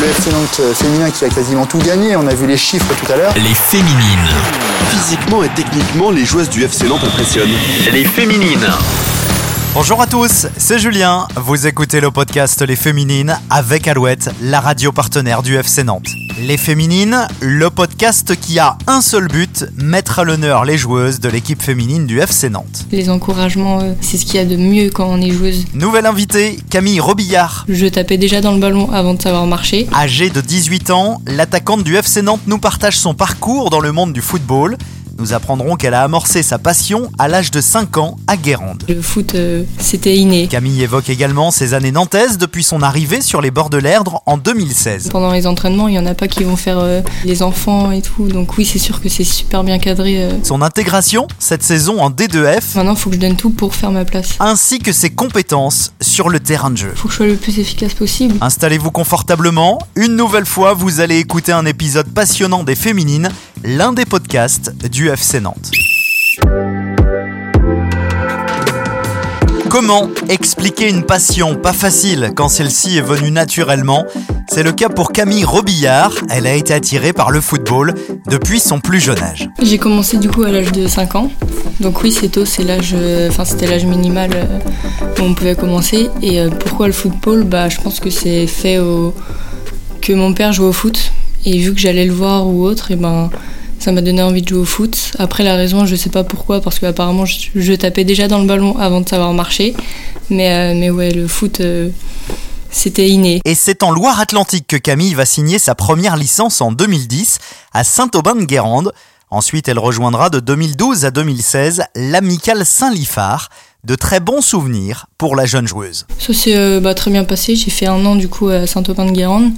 le FC Nantes féminin qui a quasiment tout gagné. On a vu les chiffres tout à l'heure. Les féminines. Physiquement et techniquement, les joueuses du FC Nantes impressionnent. Les féminines. Bonjour à tous, c'est Julien. Vous écoutez le podcast Les Féminines avec Alouette, la radio partenaire du FC Nantes. Les Féminines, le podcast qui a un seul but, mettre à l'honneur les joueuses de l'équipe féminine du FC Nantes. Les encouragements, euh, c'est ce qu'il y a de mieux quand on est joueuse. Nouvelle invitée, Camille Robillard. Je tapais déjà dans le ballon avant de savoir marcher. Âgée de 18 ans, l'attaquante du FC Nantes nous partage son parcours dans le monde du football. Nous apprendrons qu'elle a amorcé sa passion à l'âge de 5 ans à Guérande. Le foot, euh, c'était inné. Camille évoque également ses années nantaises depuis son arrivée sur les bords de l'Erdre en 2016. Pendant les entraînements, il n'y en a pas qui vont faire euh, les enfants et tout. Donc oui, c'est sûr que c'est super bien cadré. euh. Son intégration cette saison en D2F, Maintenant, il faut que je donne tout pour faire ma place. ainsi que ses compétences sur le terrain de jeu. faut que je sois le plus efficace possible. Installez-vous confortablement. Une nouvelle fois, vous allez écouter un épisode passionnant des Féminines, l'un des podcasts du FC Nantes. Comment expliquer une passion pas facile quand celle-ci est venue naturellement? C'est le cas pour Camille Robillard. Elle a été attirée par le football depuis son plus jeune âge. J'ai commencé du coup à l'âge de 5 ans. Donc oui, c'est tôt, c'est l'âge, euh, c'était l'âge minimal euh, où on pouvait commencer. Et euh, pourquoi le football? Bah, je pense que c'est fait au que mon père jouait au foot et vu que j'allais le voir ou autre, ben ça m'a donné envie de jouer au foot. Après la raison, je sais pas pourquoi, parce que apparemment je, je tapais déjà dans le ballon avant de savoir marcher. Mais euh, mais ouais, le foot, euh, c'était inné. Et c'est en Loire-Atlantique que Camille va signer sa première licence en 2010 à Saint-Aubin-de-Guérande. Ensuite, elle rejoindra de 2012 à 2016 l'amicale Saint-Lifard. De très bons souvenirs pour la jeune joueuse. Ça s'est euh, bah, très bien passé. J'ai fait un an du coup à Saint-Aubin-de-Guérande.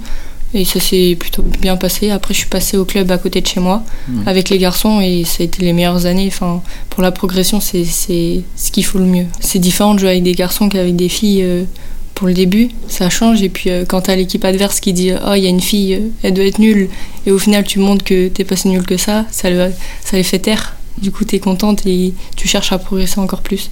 Et ça s'est plutôt bien passé. Après, je suis passée au club à côté de chez moi avec les garçons et ça a été les meilleures années. Enfin, pour la progression, c'est c'est ce qu'il faut le mieux. C'est différent de jouer avec des garçons qu'avec des filles. euh, pour le début, ça change. Et puis, euh, quand t'as l'équipe adverse qui dit Oh, il y a une fille, euh, elle doit être nulle. Et au final, tu montres que t'es pas si nulle que ça. Ça, le- ça les fait taire. Du coup, t'es contente et tu cherches à progresser encore plus.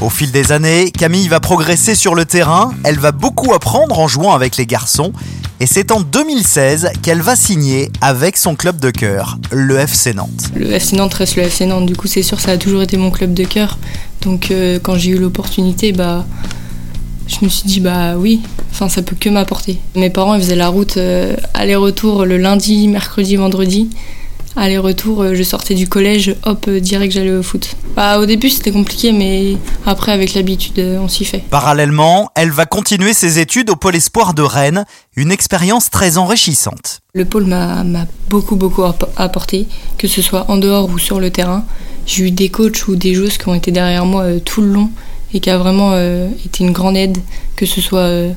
Au fil des années, Camille va progresser sur le terrain, elle va beaucoup apprendre en jouant avec les garçons, et c'est en 2016 qu'elle va signer avec son club de cœur, le FC Nantes. Le FC Nantes reste le FC Nantes, du coup c'est sûr ça a toujours été mon club de cœur. Donc euh, quand j'ai eu l'opportunité, bah je me suis dit bah oui, enfin ça peut que m'apporter. Mes parents ils faisaient la route euh, aller-retour le lundi, mercredi, vendredi. Aller-retour, euh, je sortais du collège, hop, euh, direct j'allais au foot. Bah au début c'était compliqué mais après avec l'habitude euh, on s'y fait. Parallèlement, elle va continuer ses études au Pôle Espoir de Rennes, une expérience très enrichissante. Le pôle m'a beaucoup beaucoup app- apporté, que ce soit en dehors ou sur le terrain. J'ai eu des coachs ou des joueuses qui ont été derrière moi euh, tout le long et qui a vraiment euh, été une grande aide, que ce soit euh,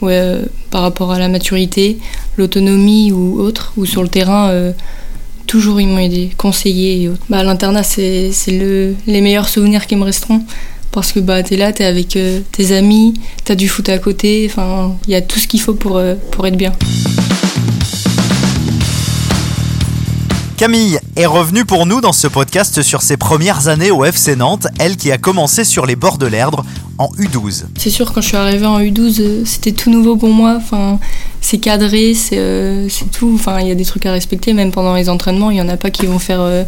ouais, par rapport à la maturité, l'autonomie ou autre, ou sur le terrain. Toujours ils m'ont aidé, conseillé et autres. Bah, l'internat c'est c'est le, les meilleurs souvenirs qui me resteront. Parce que bah, t'es là, t'es avec euh, tes amis, t'as du foot à côté, enfin, il y a tout ce qu'il faut pour, euh, pour être bien. Camille est revenue pour nous dans ce podcast sur ses premières années au FC Nantes, elle qui a commencé sur les bords de l'Erdre en U12. C'est sûr, quand je suis arrivée en U12, euh, c'était tout nouveau pour moi. Enfin, c'est cadré, c'est euh, tout. Enfin, il y a des trucs à respecter, même pendant les entraînements. Il y en a pas qui vont faire, euh,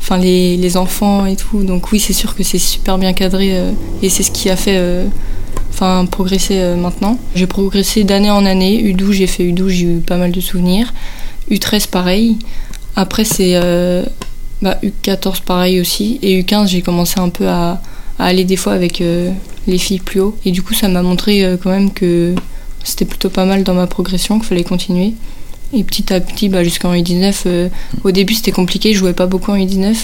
enfin, les, les enfants et tout. Donc oui, c'est sûr que c'est super bien cadré euh, et c'est ce qui a fait, euh, enfin, progresser maintenant. J'ai progressé d'année en année. U12, j'ai fait U12, j'ai eu pas mal de souvenirs. U13, pareil. Après, c'est euh, bah, U14, pareil aussi. Et U15, j'ai commencé un peu à, aller des fois avec les filles plus haut. Et du coup, ça m'a montré quand même que c'était plutôt pas mal dans ma progression, qu'il fallait continuer. Et petit à petit, bah, jusqu'en U19, euh, au début c'était compliqué, je jouais pas beaucoup en U19.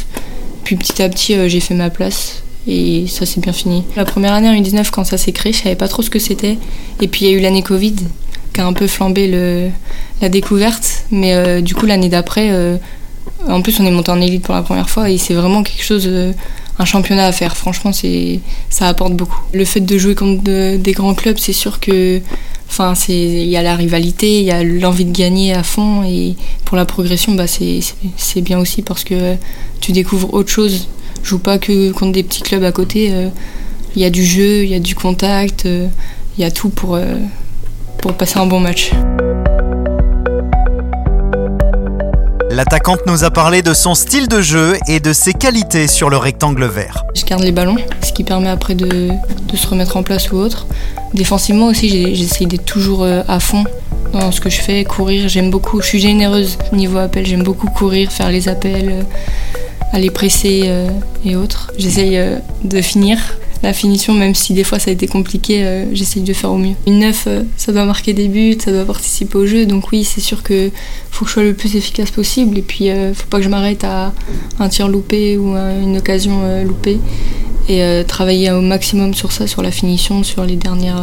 Puis petit à petit, euh, j'ai fait ma place et ça s'est bien fini. La première année en U19, quand ça s'est créé, je savais pas trop ce que c'était. Et puis il y a eu l'année Covid qui a un peu flambé le, la découverte. Mais euh, du coup, l'année d'après, en plus, on est monté en élite pour la première fois et c'est vraiment quelque chose. Un championnat à faire. Franchement, c'est ça apporte beaucoup. Le fait de jouer contre de- des grands clubs, c'est sûr que, enfin, c'est il y a la rivalité, il y a l'envie de gagner à fond et pour la progression, bah c'est bien aussi parce que tu découvres autre chose. Joue pas que contre des petits clubs à côté. euh, Il y a du jeu, il y a du contact, euh, il y a tout pour euh, pour passer un bon match. L'attaquante nous a parlé de son style de jeu et de ses qualités sur le rectangle vert. Je garde les ballons, ce qui permet après de, se remettre en place ou autre. Défensivement aussi, j'essaye d'être toujours euh, à fond dans ce que je fais, courir, j'aime beaucoup, je suis généreuse niveau appel, j'aime beaucoup courir, faire les appels, euh, aller presser euh, et autres. J'essaye de finir la finition, même si des fois ça a été compliqué, euh, j'essaye de faire au mieux. Une neuf, euh, ça doit marquer des buts, ça doit participer au jeu, donc oui, c'est sûr que faut que je sois le plus efficace possible, et puis euh, faut pas que je m'arrête à un tir loupé ou à une occasion euh, loupée, et euh, travailler au maximum sur ça, sur la finition, sur les dernières,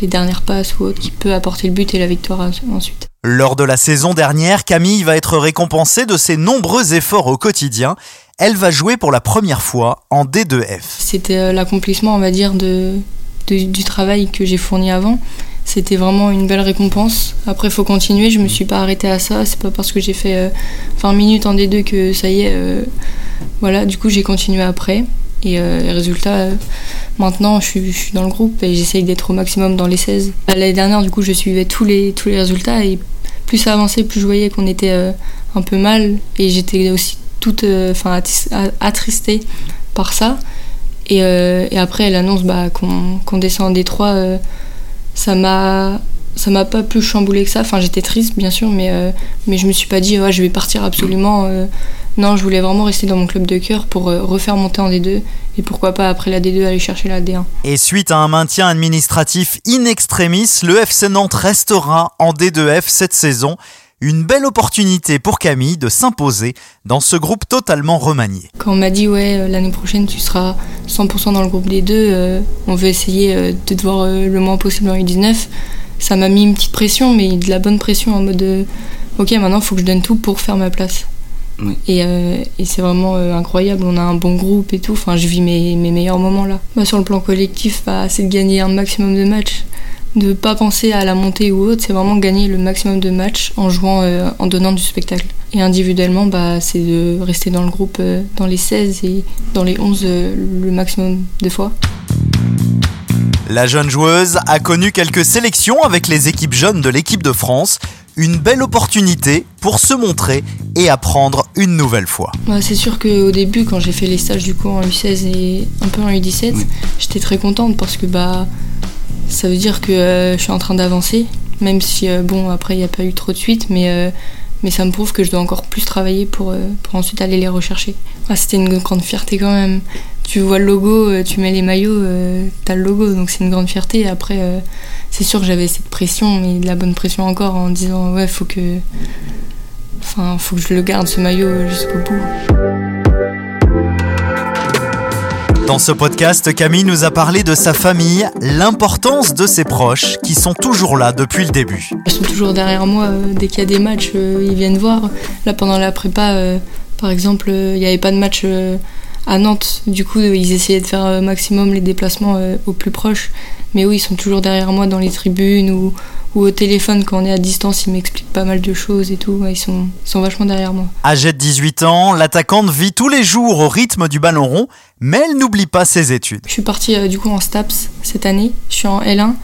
les dernières passes ou autres qui peut apporter le but et la victoire en- ensuite. Lors de la saison dernière, Camille va être récompensée de ses nombreux efforts au quotidien. Elle va jouer pour la première fois en D2F. C'était euh, l'accomplissement, on va dire, de, du travail que j'ai fourni avant. C'était vraiment une belle récompense. Après, il faut continuer. Je me suis pas arrêtée à ça. C'est pas parce que j'ai fait euh, 20 minutes en D2 que ça y est. euh, voilà, du coup, j'ai continué après. Et euh, euh, maintenant, je suis, dans le groupe et j'essaye d'être au maximum dans les 16. L'année dernière, du coup, je suivais tous les, tous les résultats et plus ça avançait, plus je voyais qu'on était euh, un peu mal. Et j'étais aussi toute euh, enfin, attristée par ça. Et, euh, et après, l'annonce bah, qu'on descend en Détroit, euh, ça m'a ça m'a pas plus chamboulé que ça. Enfin, j'étais triste, bien sûr, mais, euh, mais je me suis pas dit, je vais partir absolument. non, je voulais vraiment rester dans mon club de cœur pour refaire monter en D2 et pourquoi pas après la D2 aller chercher la D1. Et suite à un maintien administratif in extremis, le FC Nantes restera en D2F cette saison. Une belle opportunité pour Camille de s'imposer dans ce groupe totalement remanié. Quand on m'a dit, ouais, euh, l'année prochaine, tu seras 100% dans le groupe des deux, euh, on veut essayer euh, de te voir euh, le moins possible en U19, ça m'a mis une petite pression, mais de la bonne pression en mode, euh, ok, maintenant, il faut que je donne tout pour faire ma place. Oui. Et, euh, et c'est vraiment euh, incroyable, on a un bon groupe et tout, enfin, je vis mes, mes meilleurs moments là. Bah, sur le plan collectif, bah, c'est de gagner un maximum de matchs. De pas penser à la montée ou autre, c'est vraiment gagner le maximum de matchs en jouant, euh, en donnant du spectacle. Et individuellement, bah, c'est de rester dans le groupe, euh, dans les 16 et dans les 11 euh, le maximum de fois. La jeune joueuse a connu quelques sélections avec les équipes jeunes de l'équipe de France. Une belle opportunité pour se montrer et apprendre une nouvelle fois. Bah, c'est sûr qu'au début, quand j'ai fait les stages du coup en U16 et un peu en U17, Oui. j'étais très contente parce que bah, ça veut dire que euh, je suis en train d'avancer, même si euh, bon après il n'y a pas eu trop de suite, mais, euh, mais ça me prouve que je dois encore plus travailler pour, pour ensuite aller les rechercher. Ah, C'était une grande fierté quand même. Tu vois le logo, tu mets les maillots, t'as le logo, donc c'est une grande fierté. Après, c'est sûr que j'avais cette pression, mais de la bonne pression encore en disant ouais, faut que. Enfin, faut que je le garde ce maillot jusqu'au bout. Dans ce podcast, Camille nous a parlé de sa famille, l'importance de ses proches qui sont toujours là depuis le début. Ils sont toujours derrière moi euh, dès qu'il y a des matchs, euh, ils viennent voir. Là pendant la prépa, euh, par exemple, il n'y avait pas de match à Nantes. Du coup, euh, ils essayaient de faire euh, maximum les déplacements euh, au plus proche. Mais oui, ils sont toujours derrière moi dans les tribunes ou, ou au téléphone quand on est à distance. Ils m'expliquent pas mal de choses et tout. Ouais, ils, sont, ils sont vachement derrière moi. Âgée de 18 ans, l'attaquante vit tous les jours au rythme du ballon rond, mais elle n'oublie pas ses études. Je suis partie euh, du coup en STAPS cette année. Je suis en L1.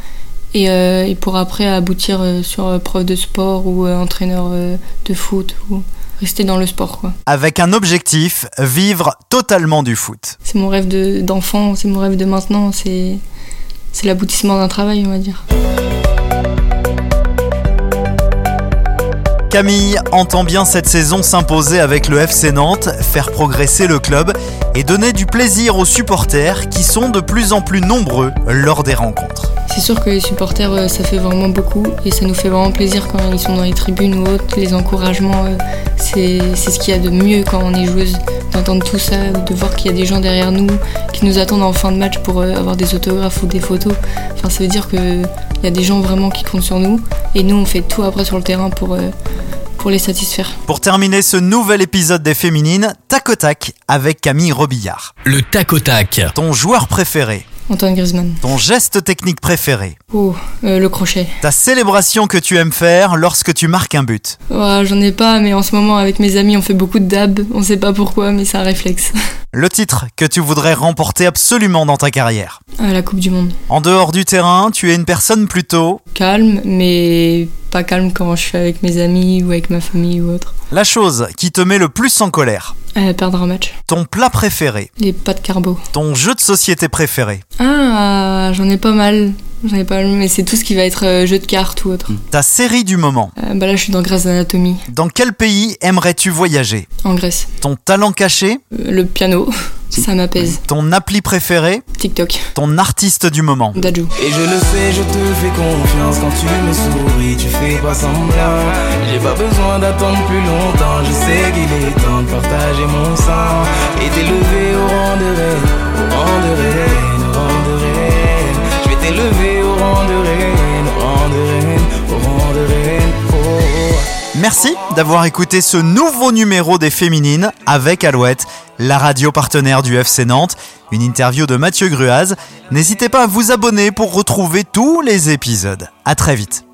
Et, euh, et pour après aboutir sur prof de sport ou entraîneur de foot ou rester dans le sport quoi. Avec un objectif, vivre totalement du foot. C'est mon rêve de- d'enfant, c'est mon rêve de maintenant, c'est c'est l'aboutissement d'un travail, on va dire. Camille entend bien cette saison s'imposer avec le FC Nantes, faire progresser le club et donner du plaisir aux supporters qui sont de plus en plus nombreux lors des rencontres. C'est sûr que les supporters, euh, ça fait vraiment beaucoup et ça nous fait vraiment plaisir quand ils sont dans les tribunes ou autres. Les encouragements, euh, c'est ce qu'il y a de mieux quand on est joueuse, d'entendre tout ça, de voir qu'il y a des gens derrière nous qui nous attendent en fin de match pour euh, avoir des autographes ou des photos. Enfin, ça veut dire qu'il y a des gens vraiment qui comptent sur nous et nous, on fait tout après sur le terrain pour, euh, pour les satisfaire. Pour terminer ce nouvel épisode des Féminines, tac au tac avec Camille Robillard. Le tac au tac. Ton joueur préféré, Antoine Griezmann. ton geste technique préféré, Oh, euh, le crochet. ta célébration que tu aimes faire lorsque tu marques un but. Ouais, J'en ai pas, mais en ce moment, avec mes amis, on fait beaucoup de dab. On sait pas pourquoi, mais c'est un réflexe. Le titre que tu voudrais remporter absolument dans ta carrière. À la Coupe du Monde. En dehors du terrain, tu es une personne plutôt Calme, mais pas calme quand je suis avec mes amis ou avec ma famille ou autre. la chose qui te met le plus en colère. Euh, perdre un match. Ton plat préféré, Les pâtes carbo. ton jeu de société préféré, Ah, j'en ai pas mal. J'en ai pas mal, mais c'est tout ce qui va être euh, jeu de cartes ou autre. ta série du moment. Euh, bah là, je suis dans Grèce d'anatomie, Dans quel pays aimerais-tu voyager? En Grèce. Ton talent caché, Euh, le piano, ça m'apaise. ton appli préféré, TikTok, ton artiste du moment. Dajou. Et je le sais, je te fais confiance quand tu me souris, tu fais pas semblant. J'ai pas besoin d'attendre plus longtemps, je sais qu'il est temps de partager mon sang et t'élever au rang de reine, Merci d'avoir écouté ce nouveau numéro des Féminines avec Alouette, la radio partenaire du FC Nantes. Une interview de Mathieu Gruaz. N'hésitez pas à vous abonner pour retrouver tous les épisodes. À très vite.